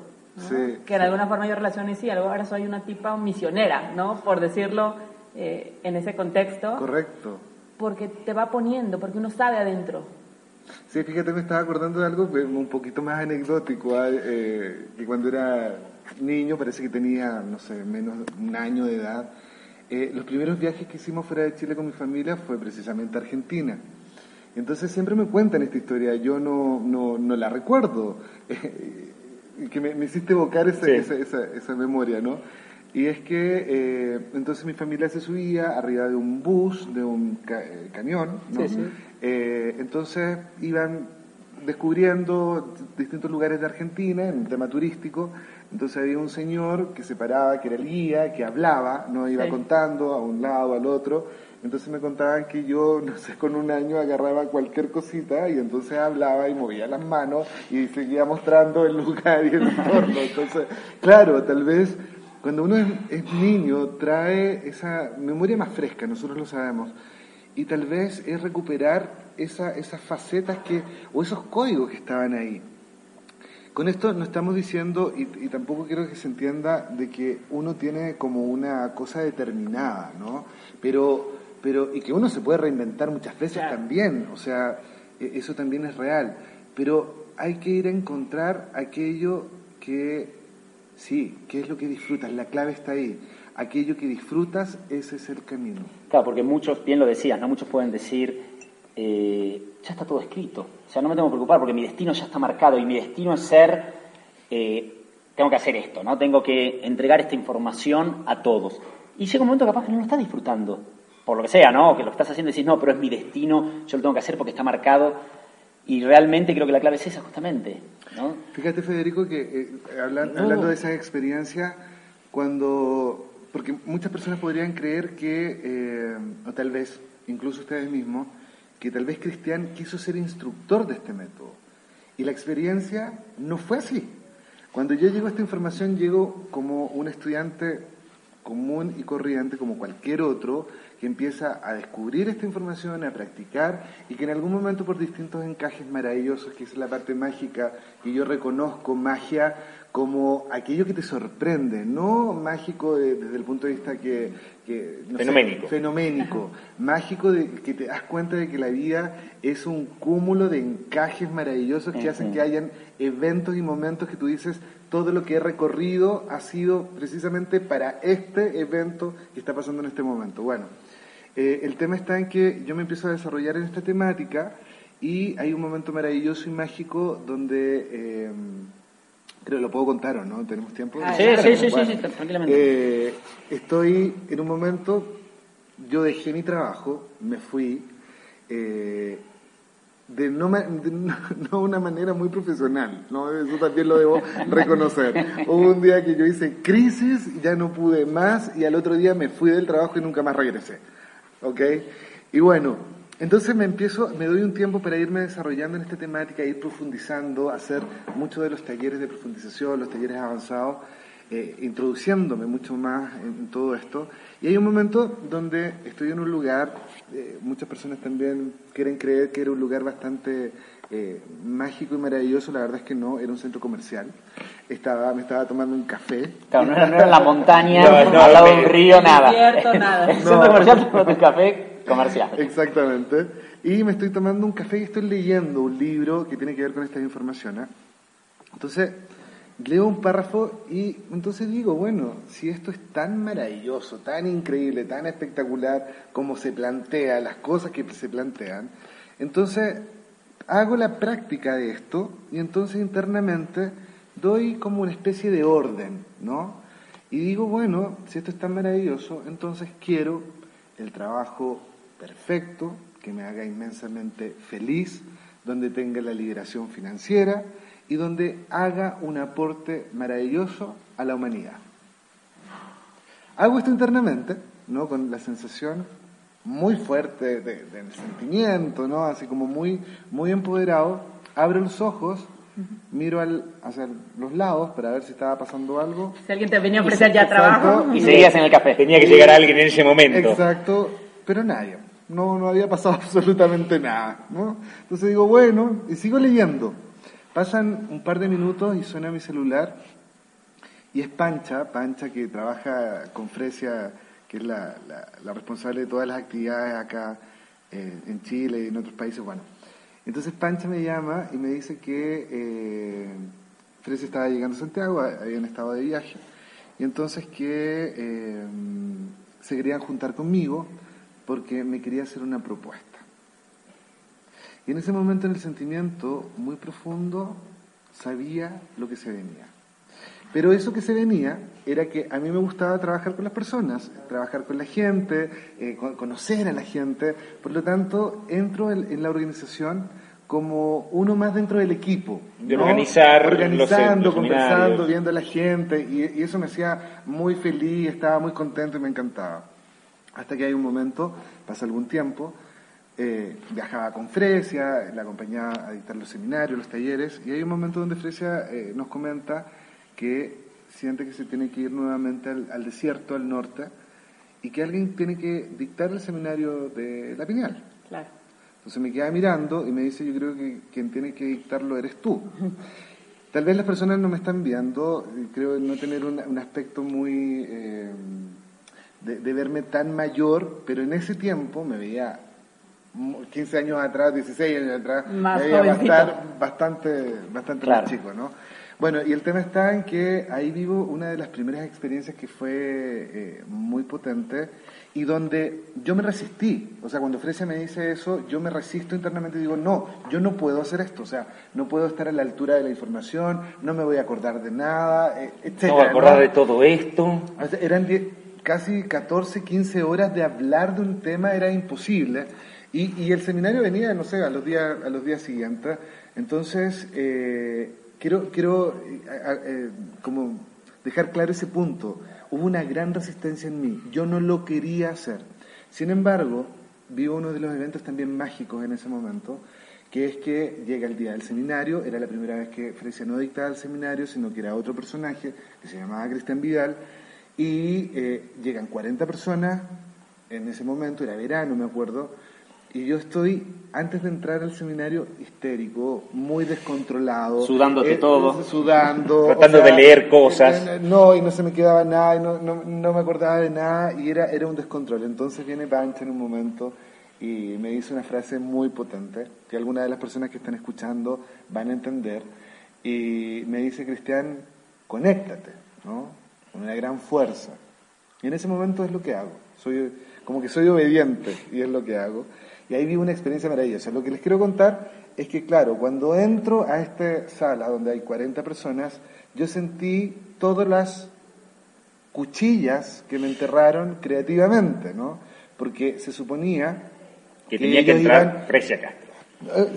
que en alguna forma yo relaciono y sí, ahora soy una tipa misionera, ¿no? Por decirlo eh, en ese contexto. Correcto. Porque te va poniendo, porque uno sabe adentro. Sí, fíjate, me estaba acordando de algo un poquito más anecdótico, eh, que cuando era niño, parece que tenía, no sé, menos de un año de edad, eh, los primeros viajes que hicimos fuera de Chile con mi familia fue precisamente a Argentina. Entonces siempre me cuentan esta historia, yo no, no, no la recuerdo, que me, hiciste evocar esa, esa, esa, memoria, ¿no? Y es que eh, entonces mi familia se subía arriba de un bus, de un eh, camión, ¿no? Eh, entonces iban descubriendo distintos lugares de Argentina en un tema turístico. Entonces había un señor que se paraba, que era el guía, que hablaba, no iba contando a un lado, al otro entonces me contaban que yo, no sé, con un año agarraba cualquier cosita y entonces hablaba y movía las manos y seguía mostrando el lugar y el entorno. Entonces, claro, tal vez cuando uno es, niño trae esa memoria más fresca, nosotros lo sabemos, y tal vez es recuperar esa, esas facetas que, o esos códigos que estaban ahí. Con esto no estamos diciendo, y, y, tampoco quiero que se entienda, de que uno tiene como una cosa determinada, ¿no? Pero pero y que uno se puede reinventar muchas veces también, o sea, e, eso también es real, pero hay que ir a encontrar aquello que, sí, qué es lo que disfrutas, la clave está ahí, aquello que disfrutas, ese es el camino. Claro, porque muchos, bien lo decías, ¿no? Muchos pueden decir, eh, ya está todo escrito, o sea, no me tengo que preocupar porque mi destino ya está marcado y mi destino es ser, eh, tengo que hacer esto, ¿no? Tengo que entregar esta información a todos. Y llega un momento capaz que no lo está disfrutando por lo que sea, ¿no? Que lo estás haciendo y decís, no, pero es mi destino, yo lo tengo que hacer porque está marcado. Y realmente creo que la clave es esa, justamente. ¿no? Fíjate, Federico, que eh, hablando de esa experiencia, cuando. Porque muchas personas podrían creer que, eh, o tal vez, incluso ustedes mismos, que tal vez Cristian quiso ser instructor de este método. Y la experiencia no fue así. Cuando yo llego a esta información, llego como un estudiante común y corriente, como cualquier otro, que empieza a descubrir esta información, a practicar y que en algún momento por distintos encajes maravillosos, que es la parte mágica, que yo reconozco magia como aquello que te sorprende, no mágico desde el punto de vista que... fenoménico. fenoménico, mágico de que te das cuenta de que la vida es un cúmulo de encajes maravillosos que hacen que hayan eventos y momentos que tú dices, todo lo que he recorrido ha sido precisamente para este evento que está pasando en este momento. Bueno, eh, el tema está en que yo me empiezo a desarrollar en esta temática y hay un momento maravilloso y mágico donde, eh, creo que lo puedo contar o no, tenemos tiempo. Ah, sí, sí, sí, sí, tranquilamente. Eh, estoy en un momento, yo dejé mi trabajo, me fui, de no, de no una manera muy profesional, ¿no? eso también lo debo reconocer. Hubo un día que yo hice crisis, ya no pude más y al otro día me fui del trabajo y nunca más regresé. ¿Ok? Y bueno, entonces me empiezo, me doy un tiempo para irme desarrollando en esta temática, ir profundizando, hacer muchos de los talleres de profundización, los talleres avanzados, eh, introduciéndome mucho más en, todo esto. Y hay un momento donde estoy en un lugar, eh, muchas personas también quieren creer que era un lugar bastante eh, mágico y maravilloso, la verdad es que no, era un centro comercial. Estaba, me estaba tomando un café. Claro, no era, la montaña, no, al lado de un río, nada. nada. centro comercial, un café comercial. Exactamente. Y me estoy tomando un café y estoy leyendo un libro que tiene que ver con estas informaciones. Entonces, leo un párrafo y entonces digo, bueno, si esto es tan maravilloso, tan increíble, tan espectacular como se plantea, las cosas que se plantean, entonces hago la práctica de esto y entonces internamente doy como una especie de orden, ¿no? Y digo, bueno, si esto es tan maravilloso, entonces quiero el trabajo perfecto, que me haga inmensamente feliz, donde tenga la liberación financiera y donde haga un aporte maravilloso a la humanidad. Hago esto internamente, ¿no? Con la sensación muy fuerte del sentimiento, ¿no? Así como muy, muy empoderado, abro los ojos, miro al, hacia los lados para ver si estaba pasando algo. Si alguien te venía a ofrecer ya trabajo. Y seguías en el café. Tenía que llegar alguien en ese momento. Exacto, pero nadie. No, no había pasado absolutamente nada, ¿no? Entonces digo, bueno, y sigo leyendo. Pasan un par de minutos y suena mi celular y es Pancha, Pancha que trabaja con Fresia que es la, la, responsable de todas las actividades acá eh, en Chile y en otros países. Bueno, entonces Pancha me llama y me dice que eh, Fresia estaba llegando a Santiago, habían estado de viaje, y entonces que eh, se querían juntar conmigo porque me quería hacer una propuesta. Y en ese momento, en el sentimiento muy profundo, sabía lo que se venía. Pero eso que se venía era que a mí me gustaba trabajar con las personas, trabajar con la gente, eh, conocer a la gente. Por lo tanto, entro en, la organización como uno más dentro del equipo. De organizar, organizando, conversando, viendo a la gente. Y, eso me hacía muy feliz, estaba muy contento y me encantaba. Hasta que hay un momento, pasa algún tiempo, eh, viajaba con Fresia, la acompañaba a dictar los seminarios, los talleres, y hay un momento donde Fresia eh, nos comenta que siente que se tiene que ir nuevamente al, desierto, al norte, y que alguien tiene que dictar el seminario de la pineal. Claro. Entonces me queda mirando y me dice, yo creo que quien tiene que dictarlo eres tú. Tal vez las personas no me están viendo, creo no tener un, aspecto muy... Eh, de, verme tan mayor, pero en ese tiempo me veía 15 años atrás, 16 años atrás, me veía bastante, bastante más chico, ¿no? Bueno, y el tema está en que ahí vivo una de las primeras experiencias que fue eh, muy potente y donde yo me resistí. O sea, cuando Fresia me dice eso, yo me resisto internamente y digo, no, yo no puedo hacer esto. O sea, no puedo estar a la altura de la información, no me voy a acordar de nada, eh, etc. No voy a acordar de todo esto. eran casi 14, 15 horas de hablar de un tema, era imposible. Y, y el seminario venía, no sé, a los días, a los días siguientes. Entonces, eh, quiero, quiero eh, eh, como dejar claro ese punto. Hubo una gran resistencia en mí. Yo no lo quería hacer. Sin embargo, vivo uno de los eventos también mágicos en ese momento, que es que llega el día del seminario. Era la primera vez que Frecia no dictaba el seminario, sino que era otro personaje que se llamaba Cristian Vidal. Y eh, llegan 40 personas en ese momento, era verano, me acuerdo y yo estoy, antes de entrar al seminario, histérico, muy descontrolado. Sudándote eh, todo. Sudando. Tratando de leer cosas. Eh, no, y no se me quedaba nada, y no, no, no, me acordaba de nada, y era, era un descontrol. Entonces viene Pancha en un momento y me dice una frase muy potente, que algunas de las personas que están escuchando van a entender, y me dice, Cristian, conéctate, ¿no? Con una gran fuerza. Y en ese momento es lo que hago. Soy, como que soy obediente, y es lo que hago. Y ahí vi una experiencia maravillosa. Lo que les quiero contar es que, claro, cuando entro a esta sala donde hay 40 personas, yo sentí todas las cuchillas que me enterraron creativamente, ¿no? Porque se suponía que, tenía que entrar. Eh,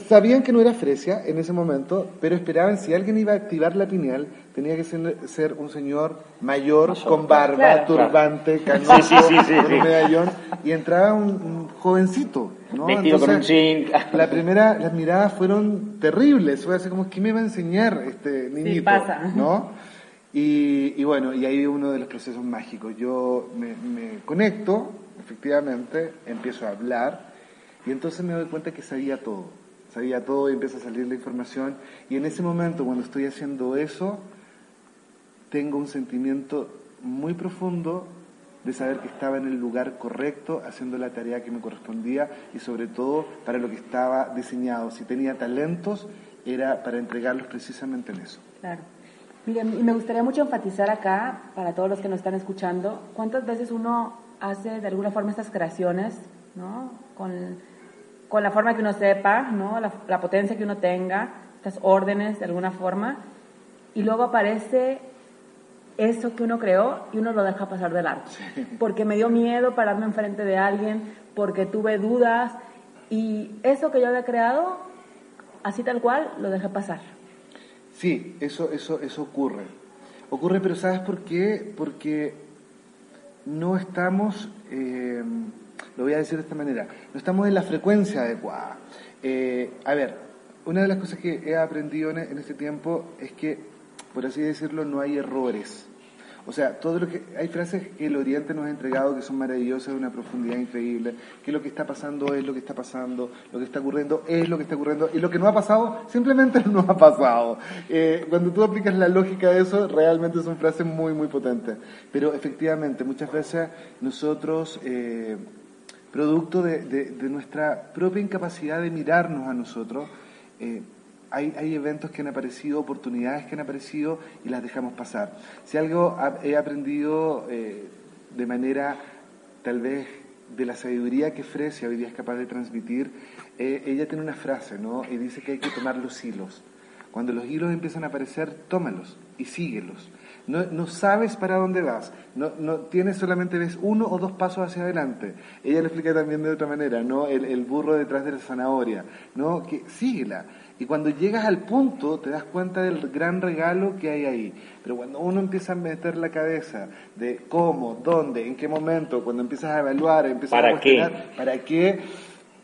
sabían que no era Fresia en ese momento, pero esperaban si alguien iba a activar la pineal, tenía que ser, un señor mayor, con barba, turbante, canoso, con medallón, y entraba un, jovencito, ¿no? Vestido con un La primera, las miradas fueron terribles, fue así como, ¿qué me va a enseñar este niñito? pasa. ¿No? Y, bueno, y ahí uno de los procesos mágicos. Yo me conecto, efectivamente, empiezo a hablar, y entonces me doy cuenta que sabía todo, sabía todo y empieza a salir la información. Y en ese momento, cuando estoy haciendo eso, tengo un sentimiento muy profundo de saber que estaba en el lugar correcto, haciendo la tarea que me correspondía y sobre todo para lo que estaba diseñado. Si tenía talentos, era para entregarlos precisamente en eso. Claro. Miren, y me gustaría mucho enfatizar acá, para todos los que nos están escuchando, cuántas veces uno hace de alguna forma estas creaciones, ¿no? Con con la forma que uno sepa, ¿no? La, la potencia que uno tenga, estas órdenes de alguna forma, y luego aparece eso que uno creó y uno lo deja pasar del largo. Porque me dio miedo pararme enfrente de alguien, porque tuve dudas y eso que yo había creado, así tal cual, lo dejé pasar. Sí, eso, eso, eso ocurre. Ocurre, pero ¿sabes por qué? Porque no estamos, eh, lo voy a decir de esta manera, no estamos en la frecuencia adecuada. Eh, a ver, una de las cosas que he aprendido en, este tiempo es que, por así decirlo, no hay errores. O sea, todo lo que hay frases que el Oriente nos ha entregado que son maravillosas de una profundidad increíble, que lo que está pasando es lo que está pasando, lo que está ocurriendo es lo que está ocurriendo y lo que no ha pasado simplemente no ha pasado. Eh, cuando tú aplicas la lógica de eso, realmente son frases muy muy potentes. Pero efectivamente, muchas veces nosotros eh, producto de, nuestra propia incapacidad de mirarnos a nosotros, eh, hay, hay, eventos que han aparecido, oportunidades que han aparecido y las dejamos pasar. Si algo he aprendido eh, de manera tal vez de la sabiduría que Fresia hoy día es capaz de transmitir, eh, ella tiene una frase, ¿no? Y dice que hay que tomar los hilos. Cuando los hilos empiezan a aparecer, tómalos y síguelos. No, no, sabes para dónde vas, no, no tienes solamente ves uno o dos pasos hacia adelante. Ella lo explica también de otra manera, ¿no? El, el burro detrás de la zanahoria, ¿no? Que síguela. Y cuando llegas al punto te das cuenta del gran regalo que hay ahí. Pero cuando uno empieza a meter la cabeza de cómo, dónde, en qué momento, cuando empiezas a evaluar, empiezas ¿Para a cuestionar, qué? ¿para qué?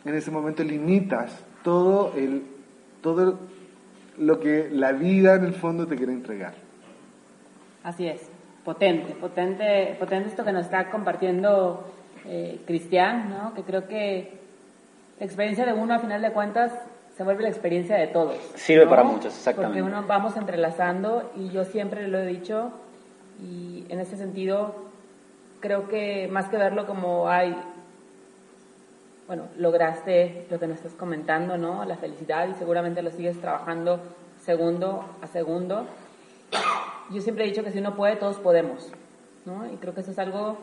En ese momento limitas todo el todo lo que la vida en el fondo te quiere entregar. Así es, potente, potente, potente esto que nos está compartiendo eh, Cristian, ¿no? Que creo que la experiencia de uno a final de cuentas se vuelve la experiencia de todos. Sirve ¿no? para muchos, exactamente. Porque uno vamos entrelazando y yo siempre lo he dicho y en ese sentido creo que más que verlo como hay, bueno, lograste lo que nos estás comentando, ¿no? La felicidad y seguramente lo sigues trabajando segundo a segundo. Yo siempre he dicho que si uno puede, todos podemos, ¿no? Y creo que eso es algo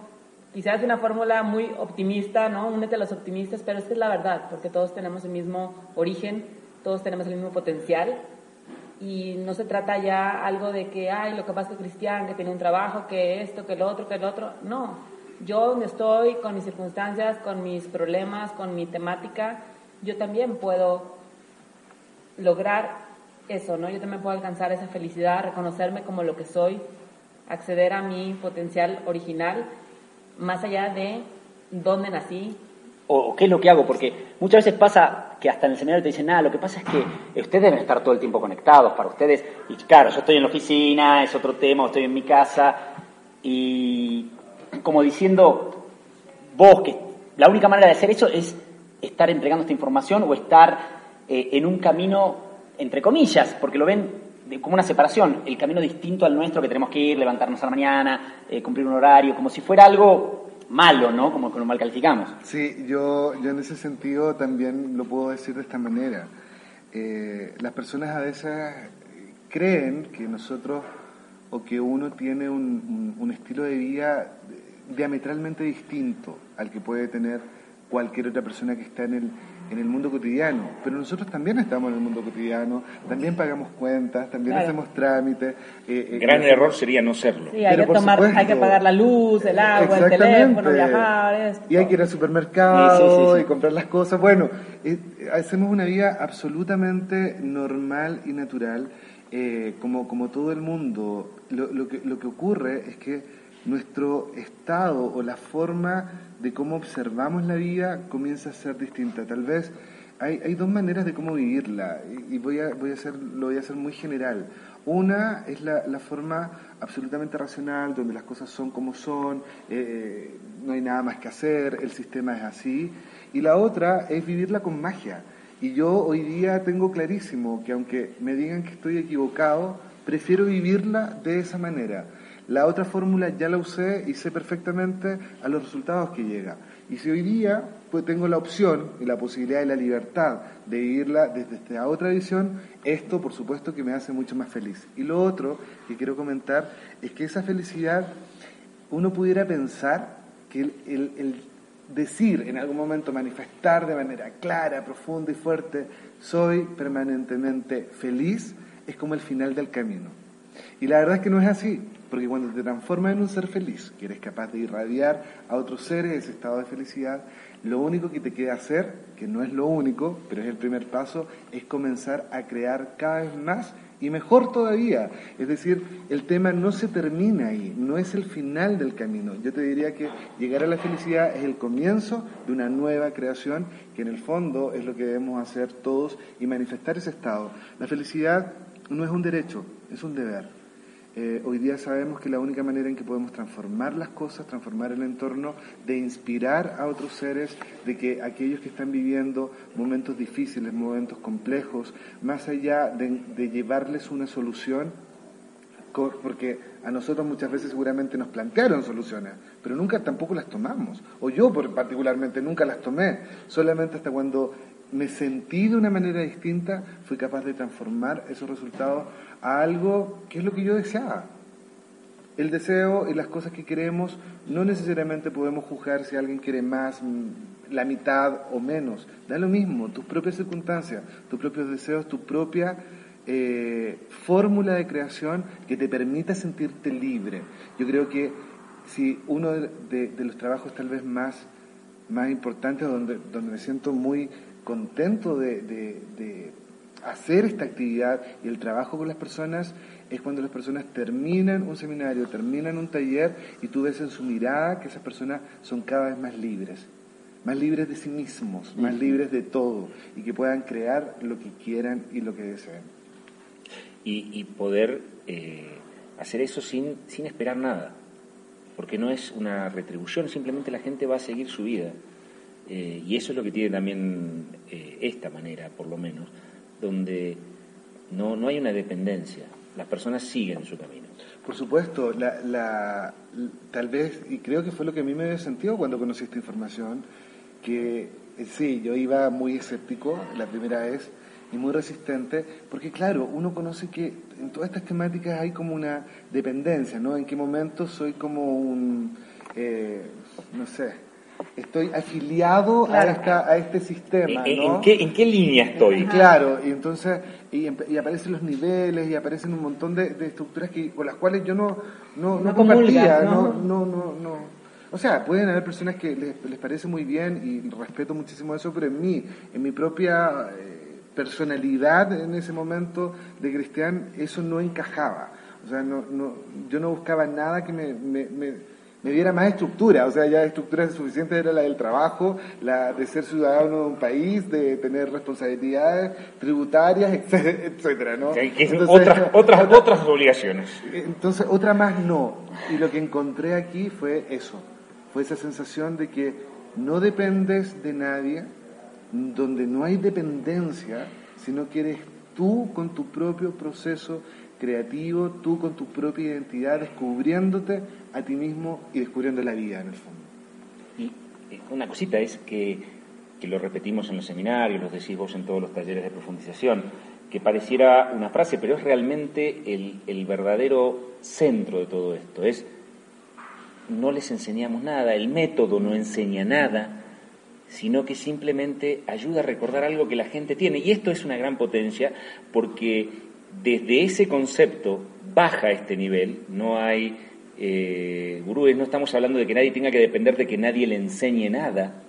quizás una fórmula muy optimista, ¿no? Únete a los optimistas, pero es que es la verdad, porque todos tenemos el mismo origen, todos tenemos el mismo potencial y no se trata ya algo de que, ay, lo que pasa es que Cristian, que tiene un trabajo, que esto, que lo otro, que lo otro. No, yo me estoy con mis circunstancias, con mis problemas, con mi temática, yo también puedo lograr eso, ¿no? Yo también puedo alcanzar esa felicidad, reconocerme como lo que soy, acceder a mi potencial original más allá de dónde nací. O, qué es lo que hago, porque muchas veces pasa que hasta en el seminario te dicen, nada, lo que pasa es que ustedes deben estar todo el tiempo conectados para ustedes, y claro, yo estoy en la oficina, es otro tema, estoy en mi casa, y como diciendo, vos, que la única manera de hacer eso es estar entregando esta información o estar eh, en un camino, entre comillas, porque lo ven como una separación, el camino distinto al nuestro que tenemos que ir, levantarnos a la mañana, eh, cumplir un horario, como si fuera algo malo, ¿no? Como que lo mal calificamos. Sí, yo, yo en ese sentido también lo puedo decir de esta manera. Eh, las personas a veces creen que nosotros o que uno tiene un, un, un estilo de vida diametralmente distinto al que puede tener cualquier otra persona que está en el, en el mundo cotidiano. Pero nosotros también estamos en el mundo cotidiano, también pagamos cuentas, también claro. hacemos trámites. Eh, Gran eh, error sería no serlo. Sí, hay, Pero que tomar, hay que pagar la luz, el agua, el teléfono, viajar. Esto. Y hay que ir al supermercado sí, sí, sí, y comprar las cosas. Bueno, eh, hacemos una vida absolutamente normal y natural, eh, como, como todo el mundo. Lo, lo, que, lo que ocurre es que nuestro estado o la forma de cómo observamos la vida comienza a ser distinta. Tal vez hay, hay dos maneras de cómo vivirla y voy a, voy a hacer, lo voy a hacer muy general. Una es la, la forma absolutamente racional, donde las cosas son como son, eh, no hay nada más que hacer, el sistema es así. Y la otra es vivirla con magia. Y yo hoy día tengo clarísimo que aunque me digan que estoy equivocado, prefiero vivirla de esa manera. La otra fórmula ya la usé y sé perfectamente a los resultados que llega. Y si hoy día pues tengo la opción y la posibilidad y la libertad de vivirla desde esta otra visión, esto por supuesto que me hace mucho más feliz. Y lo otro que quiero comentar es que esa felicidad uno pudiera pensar que el, el, el decir en algún momento, manifestar de manera clara, profunda y fuerte, soy permanentemente feliz, es como el final del camino. Y la verdad es que no es así, porque cuando te transformas en un ser feliz, que eres capaz de irradiar a otros seres ese estado de felicidad, lo único que te queda hacer, que no es lo único, pero es el primer paso, es comenzar a crear cada vez más y mejor todavía. Es decir, el tema no se termina ahí, no es el final del camino. Yo te diría que llegar a la felicidad es el comienzo de una nueva creación, que en el fondo es lo que debemos hacer todos y manifestar ese estado. La felicidad no es un derecho, es un deber. Eh, hoy día sabemos que la única manera en que podemos transformar las cosas, transformar el entorno, de inspirar a otros seres, de que aquellos que están viviendo momentos difíciles, momentos complejos, más allá de, llevarles una solución, porque a nosotros muchas veces seguramente nos plantearon soluciones, pero nunca tampoco las tomamos, o yo particularmente nunca las tomé, solamente hasta cuando me sentí de una manera distinta, fui capaz de transformar esos resultados a algo que es lo que yo deseaba. El deseo y las cosas que queremos no necesariamente podemos juzgar si alguien quiere más, mm, la mitad o menos. Da lo mismo, tus propias circunstancias, tus propios deseos, tu propia eh, fórmula de creación que te permita sentirte libre. Yo creo que si uno de, los trabajos tal vez más, más importantes, donde, donde me siento muy contento de hacer esta actividad y el trabajo con las personas es cuando las personas terminan un seminario, terminan un taller y tú ves en su mirada que esas personas son cada vez más libres, más libres de sí mismos, más libres de todo y que puedan crear lo que quieran y lo que deseen. Y, poder eh, hacer eso sin, sin esperar nada, porque no es una retribución, simplemente la gente va a seguir su vida. Eh, y eso es lo que tiene también eh, esta manera, por lo menos, donde no, no hay una dependencia, las personas siguen su camino. Por supuesto, la, la, tal vez, y creo que fue lo que a mí me dio sentido cuando conocí esta información, que eh, sí, yo iba muy escéptico la primera vez y muy resistente, porque claro, uno conoce que en todas estas temáticas hay como una dependencia, ¿no? En qué momento soy como un, eh, no sé, estoy afiliado a, esta, a este sistema. ¿En, qué, ¿En, qué, línea estoy? Claro, y entonces y, aparecen los niveles y aparecen un montón de, estructuras que, con las cuales yo no, no, no, compartía, ¿no? No, no, no, O sea, pueden haber personas que les, les, parece muy bien y respeto muchísimo eso, pero en mí, en mi propia eh, personalidad en ese momento de cristian, eso no encajaba. O sea, no, no, yo no buscaba nada que me me diera más estructura, o sea, ya estructura suficiente era la del trabajo, la de ser ciudadano de un país, de tener responsabilidades tributarias, etcétera, ¿no? otras, otras, otras obligaciones. Entonces, otra más no. Y lo que encontré aquí fue eso, fue esa sensación de que no dependes de nadie, donde no hay dependencia, sino que eres tú con tu propio proceso creativo, tú con tu propia identidad, descubriéndote a ti mismo y descubriendo la vida en el fondo. Y una cosita es que, que lo repetimos en los seminarios, lo decís vos en todos los talleres de profundización, que pareciera una frase, pero es realmente el, el verdadero centro de todo esto. Es, no les enseñamos nada, el método no enseña nada, sino que simplemente ayuda a recordar algo que la gente tiene. Y esto es una gran potencia porque desde ese concepto baja este nivel, no hay eh, gurúes, no estamos hablando de que nadie tenga que depender de que nadie le enseñe nada,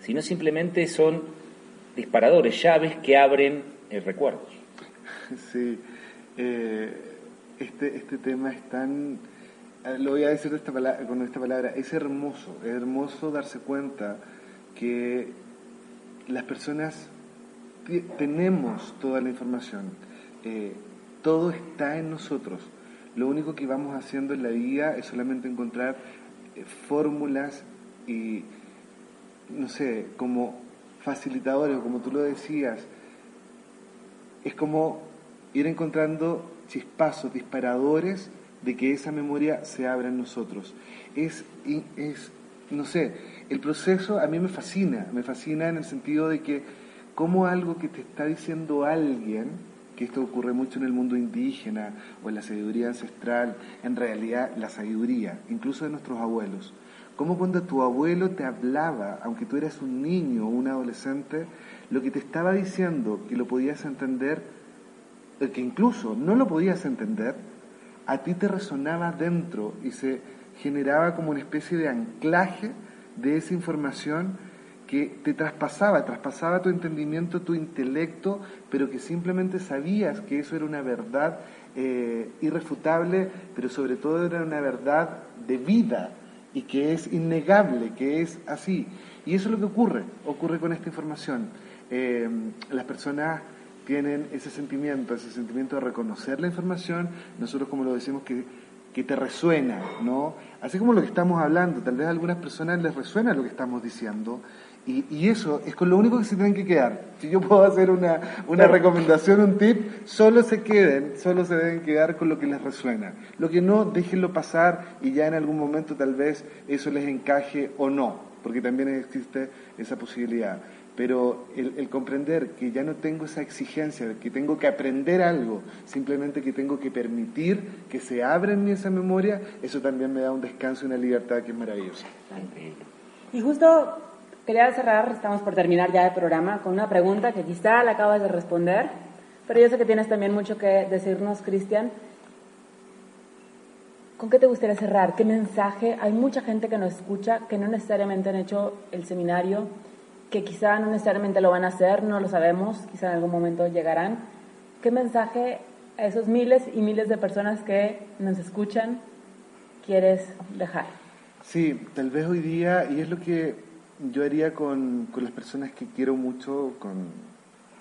sino simplemente son disparadores, llaves que abren eh, recuerdos. Sí, eh, este, este tema es tan, eh, lo voy a decir esta con esta palabra, es hermoso, es hermoso darse cuenta que las personas tenemos toda la información eh, todo está en nosotros. Lo único que vamos haciendo en la vida es solamente encontrar eh, fórmulas y, no sé, como facilitadores, como tú lo decías, es como ir encontrando chispazos, disparadores de que esa memoria se abra en nosotros. Es, es, no sé, el proceso a mí me fascina, me fascina en el sentido de que como algo que te está diciendo alguien, que esto ocurre mucho en el mundo indígena o en la sabiduría ancestral, en realidad la sabiduría, incluso de nuestros abuelos, Cómo cuando tu abuelo te hablaba, aunque tú eras un niño o un adolescente, lo que te estaba diciendo, que lo podías entender, eh, que incluso no lo podías entender, a ti te resonaba dentro y se generaba como una especie de anclaje de esa información que te traspasaba, traspasaba tu entendimiento, tu intelecto, pero que simplemente sabías que eso era una verdad eh, irrefutable, pero sobre todo era una verdad de vida y que es innegable, que es así. Y eso es lo que ocurre, ocurre con esta información. Eh, las personas tienen ese sentimiento, ese sentimiento de reconocer la información, nosotros como lo decimos que que te resuena, ¿no? Así como lo que estamos hablando, tal vez a algunas personas les resuena lo que estamos diciendo, y, eso es con lo único que se tienen que quedar. Si yo puedo hacer una, una recomendación, un tip, solo se queden, solo se deben quedar con lo que les resuena. Lo que no, déjenlo pasar y ya en algún momento tal vez eso les encaje o no, porque también existe esa posibilidad pero el, comprender que ya no tengo esa exigencia, de que tengo que aprender algo, simplemente que tengo que permitir que se abra en mí esa memoria, eso también me da un descanso y una libertad que es maravillosa. Y justo quería cerrar, estamos por terminar ya el programa, con una pregunta que quizá la acabas de responder, pero yo sé que tienes también mucho que decirnos, Cristian. ¿Con qué te gustaría cerrar? ¿Qué mensaje? Hay mucha gente que nos escucha que no necesariamente han hecho el seminario que quizá no necesariamente lo van a hacer, no lo sabemos, quizá en algún momento llegarán. ¿Qué mensaje a esos miles y miles de personas que nos escuchan quieres dejar? Sí, tal vez hoy día, y es lo que yo haría con, con las personas que quiero mucho, con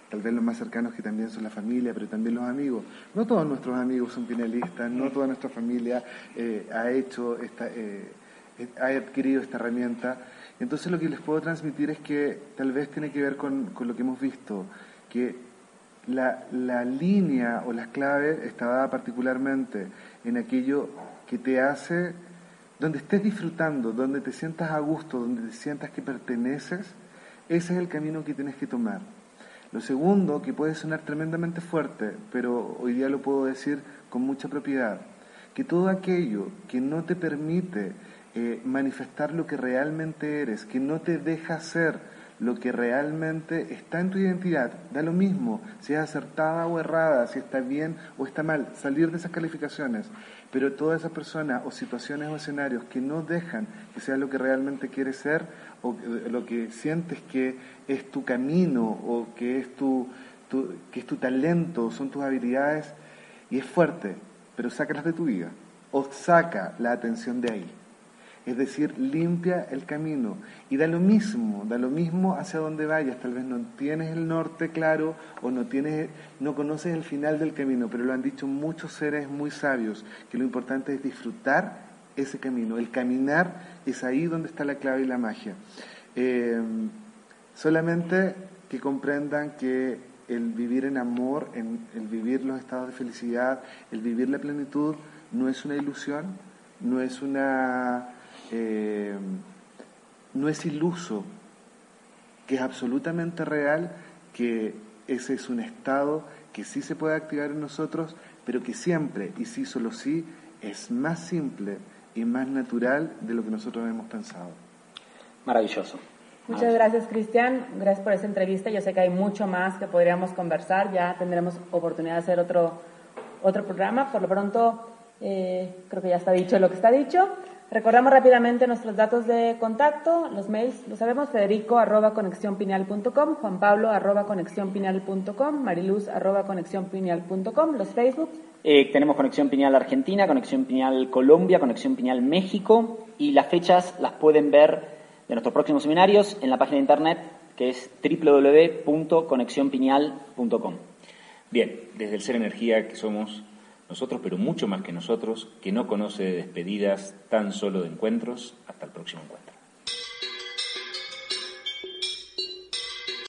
tal vez los más cercanos que también son la familia, pero también los amigos. No todos nuestros amigos son finalistas, no toda nuestra familia eh, ha hecho esta, eh, ha adquirido esta herramienta. Entonces lo que les puedo transmitir es que tal vez tiene que ver con, lo que hemos visto, que la, la, línea o las claves está dada particularmente en aquello que te hace, donde estés disfrutando, donde te sientas a gusto, donde te sientas que perteneces, ese es el camino que tienes que tomar. Lo segundo, que puede sonar tremendamente fuerte, pero hoy día lo puedo decir con mucha propiedad, que todo aquello que no te permite eh, manifestar lo que realmente eres, que no te deja ser lo que realmente está en tu identidad. Da lo mismo si es acertada o errada, si está bien o está mal, salir de esas calificaciones. Pero todas esas personas o situaciones o escenarios que no dejan que sea lo que realmente quieres ser o lo que sientes que es tu camino o que es tu, que es tu talento, son tus habilidades, y es fuerte, pero sácalas de tu vida o saca la atención de ahí es decir, limpia el camino. Y da lo mismo, da lo mismo hacia donde vayas. Tal vez no tienes el norte claro o no, tienes, no conoces el final del camino, pero lo han dicho muchos seres muy sabios, que lo importante es disfrutar ese camino. El caminar es ahí donde está la clave y la magia. Eh, solamente que comprendan que el vivir en amor, el vivir los estados de felicidad, el vivir la plenitud, no es una ilusión, no es una eh, no es iluso, que es absolutamente real, que ese es un estado que sí se puede activar en nosotros, pero que siempre, y sí solo sí, es más simple y más natural de lo que nosotros hemos pensado. Maravilloso. Muchas gracias, Cristian. Gracias por esta entrevista. Yo sé que hay mucho más que podríamos conversar. Ya tendremos oportunidad de hacer otro, otro programa. Por lo pronto, eh, creo que ya está dicho lo que está dicho. Recordamos rápidamente nuestros datos de contacto, los mails, lo sabemos, federico arroba conexiónpineal.com, Juan Pablo arroba conexiónpineal.com, Mariluz arroba conexiónpineal.com, los Facebook. Eh, tenemos Conexión Pineal Argentina, Conexión Pineal Colombia, Conexión Pineal México y las fechas las pueden ver de nuestros próximos seminarios en la página de internet que es www.conexionpineal.com. Bien, desde el Ser Energía que somos nosotros, pero mucho más que nosotros, que no conoce despedidas, tan solo de encuentros. Hasta el próximo encuentro.